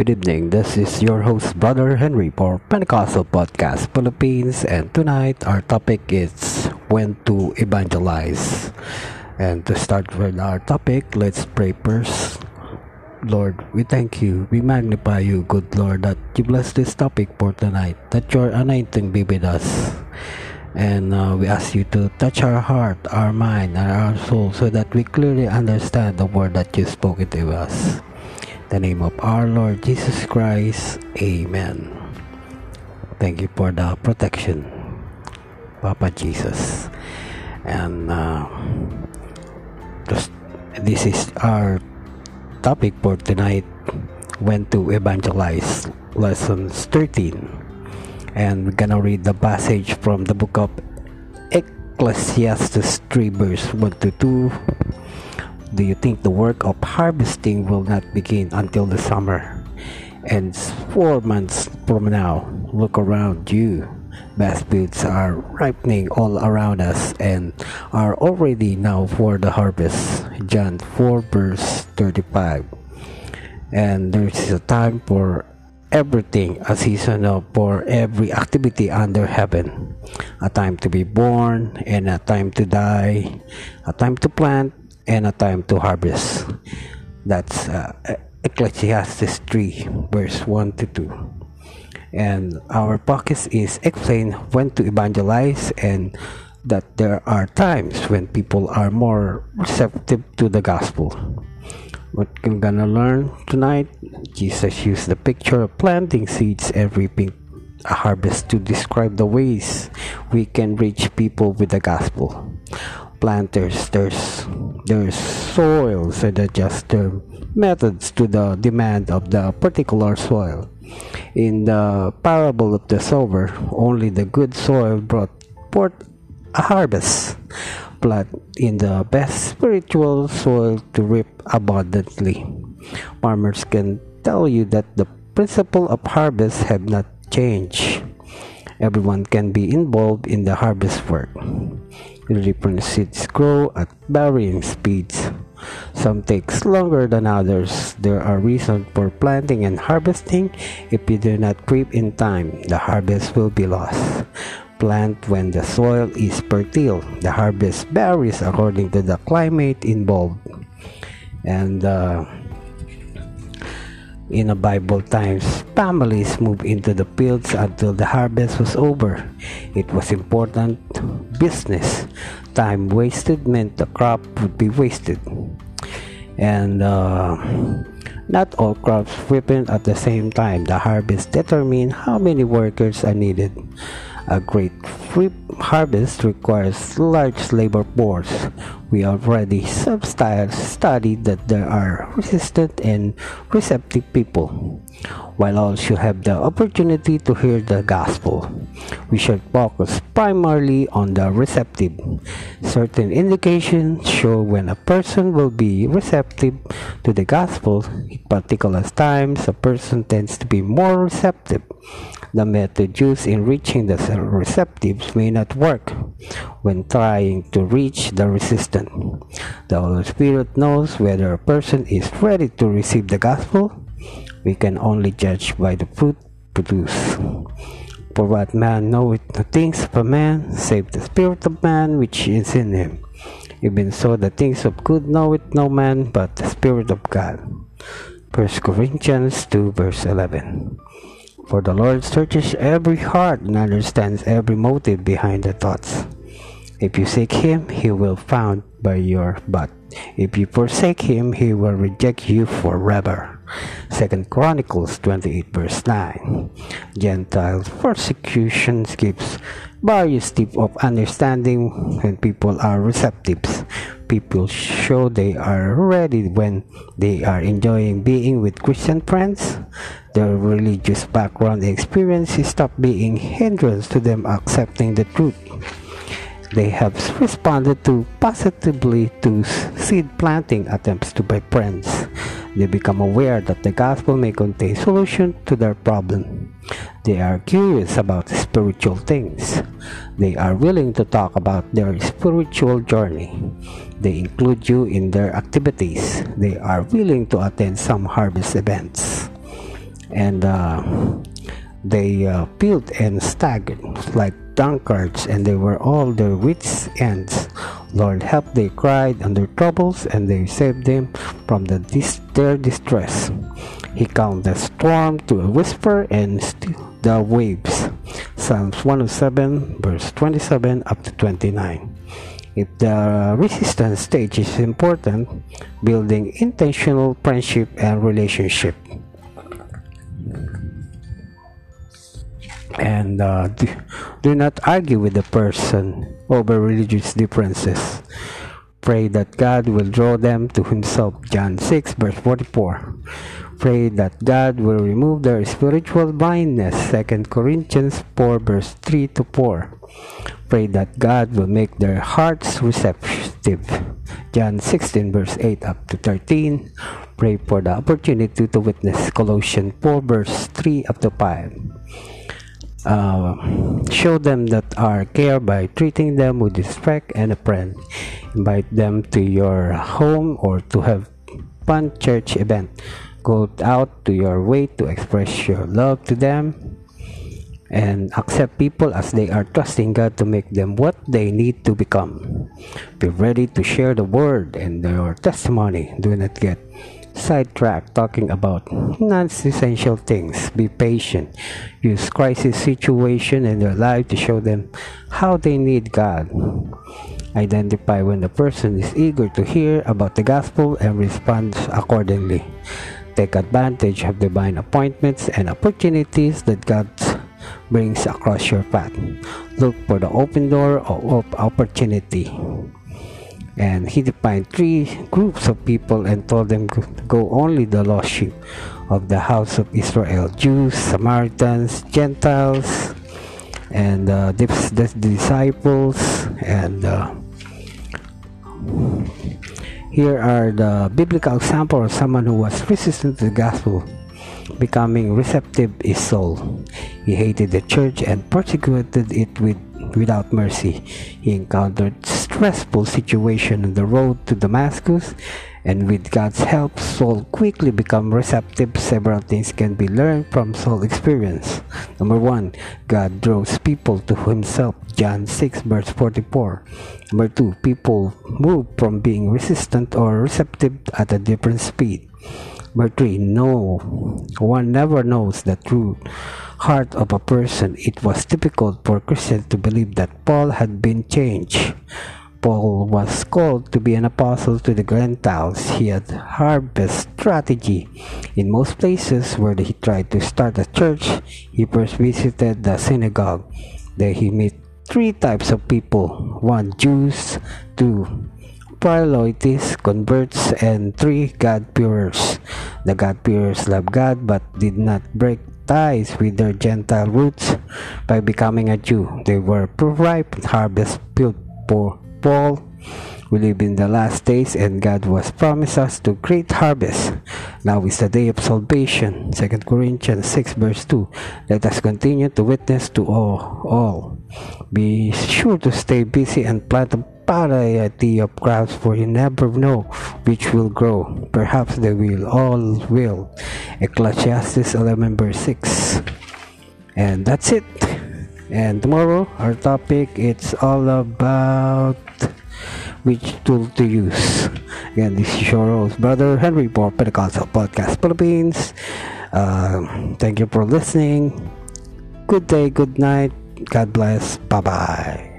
Good evening. This is your host, Brother Henry, for Pentecostal Podcast Philippines. And tonight, our topic is when to evangelize. And to start with our topic, let's pray first. Lord, we thank you. We magnify you, good Lord, that you bless this topic for tonight, that your anointing be with us. And uh, we ask you to touch our heart, our mind, and our soul so that we clearly understand the word that you spoke to us the name of our Lord Jesus Christ. Amen. Thank you for the protection, Papa Jesus. And uh, this is our topic for tonight when to evangelize lessons 13 and we're gonna read the passage from the book of ecclesiastes 3 verse 1 to 2 do you think the work of harvesting will not begin until the summer? And four months from now, look around you. Fields are ripening all around us and are already now for the harvest. John 4 verse 35. And there is a time for everything, a season of for every activity under heaven. A time to be born and a time to die, a time to plant and a time to harvest. That's uh, Ecclesiastes 3, verse 1 to 2. And our focus is explain when to evangelize and that there are times when people are more receptive to the gospel. What we're gonna learn tonight, Jesus used the picture of planting seeds and reaping a harvest to describe the ways we can reach people with the gospel planters there's there's soils and adjust their uh, methods to the demand of the particular soil. In the parable of the sower only the good soil brought forth a harvest plant in the best spiritual soil to reap abundantly. Farmers can tell you that the principle of harvest have not changed. Everyone can be involved in the harvest work different seeds grow at varying speeds. Some takes longer than others. There are reasons for planting and harvesting. If you do not reap in time, the harvest will be lost. Plant when the soil is fertile. The harvest varies according to the climate involved. And uh, in a Bible times, families moved into the fields until the harvest was over. It was important business. Time wasted meant the crop would be wasted. And uh, not all crops ripen at the same time. The harvest determines how many workers are needed. A great harvest requires large labor force. We already studied that there are resistant and receptive people. While all should have the opportunity to hear the gospel, we should focus primarily on the receptive. Certain indications show when a person will be receptive to the gospel. At particular times, a person tends to be more receptive the method used in reaching the receptives may not work when trying to reach the resistant. The Holy Spirit knows whether a person is ready to receive the gospel. We can only judge by the fruit produced. For what man knoweth the things of a man, save the spirit of man which is in him. Even so, the things of good knoweth no man but the Spirit of God. 1 Corinthians 2 verse 11. For the Lord searches every heart and understands every motive behind the thoughts. If you seek him, he will found by your but if you forsake him, he will reject you forever. Second Chronicles 28 verse 9. Gentiles persecution gives various type of understanding when people are receptive. People show they are ready when they are enjoying being with Christian friends their religious background and experience stop being hindrance to them accepting the truth. They have responded to positively to seed planting attempts to by friends. They become aware that the gospel may contain solution to their problem. They are curious about spiritual things. They are willing to talk about their spiritual journey. They include you in their activities. They are willing to attend some harvest events and uh, they uh, and staggered like drunkards, and they were all their wits' ends. Lord help, they cried under troubles, and they saved them from the dis- their distress. He calmed the storm to a whisper and still the waves. Psalms 107, verse 27 up to 29. If the resistance stage is important, building intentional friendship and relationship. and uh, do, do not argue with the person over religious differences. Pray that God will draw them to Himself. John 6, verse 44. Pray that God will remove their spiritual blindness. 2 Corinthians 4, verse 3 to 4. Pray that God will make their hearts receptive. John 16, verse 8 up to 13. Pray for the opportunity to witness. Colossians 4, verse 3 up to 5 uh, show them that our care by treating them with respect and a friend. Invite them to your home or to have fun church event. Go out to your way to express your love to them and accept people as they are trusting God to make them what they need to become. Be ready to share the word and your testimony. Do not get sidetrack talking about non-essential things. Be patient. Use crisis situation in their life to show them how they need God. Identify when the person is eager to hear about the gospel and respond accordingly. Take advantage of divine appointments and opportunities that God brings across your path. Look for the open door of opportunity and he defined three groups of people and told them to go only the lost sheep of the house of Israel Jews, Samaritans, Gentiles, and uh, the, the disciples. And uh, here are the biblical example of someone who was resistant to the gospel. Becoming receptive is Saul. He hated the church and persecuted it with without mercy. He encountered stressful situation on the road to Damascus and with God's help, Saul quickly become receptive. Several things can be learned from Saul's experience. Number one, God draws people to himself. John 6 verse 44. Number two, people move from being resistant or receptive at a different speed. Number three, no, one never knows the true heart of a person. It was difficult for Christians to believe that Paul had been changed. Paul was called to be an apostle to the Gentiles. He had harvest strategy. In most places where he tried to start a church, he first visited the synagogue. There he met three types of people. One, Jews. Two, proselytes, converts, and three God-fearers. The God-fearers loved God but did not break with their Gentile roots by becoming a Jew. They were ripe harvest built for Paul. We live in the last days and God was promised us to great harvest. Now is the day of salvation. 2 Corinthians 6 verse 2. Let us continue to witness to all. all. Be sure to stay busy and plant variety of crops for you never know which will grow. Perhaps they will, all will. Ecclesiastes 11 verse 6. And that's it. And tomorrow our topic it's all about which tool to use. Again, this is your host, Brother Henry for Pentecostal Podcast Philippines. Uh, thank you for listening. Good day, good night. God bless. Bye bye.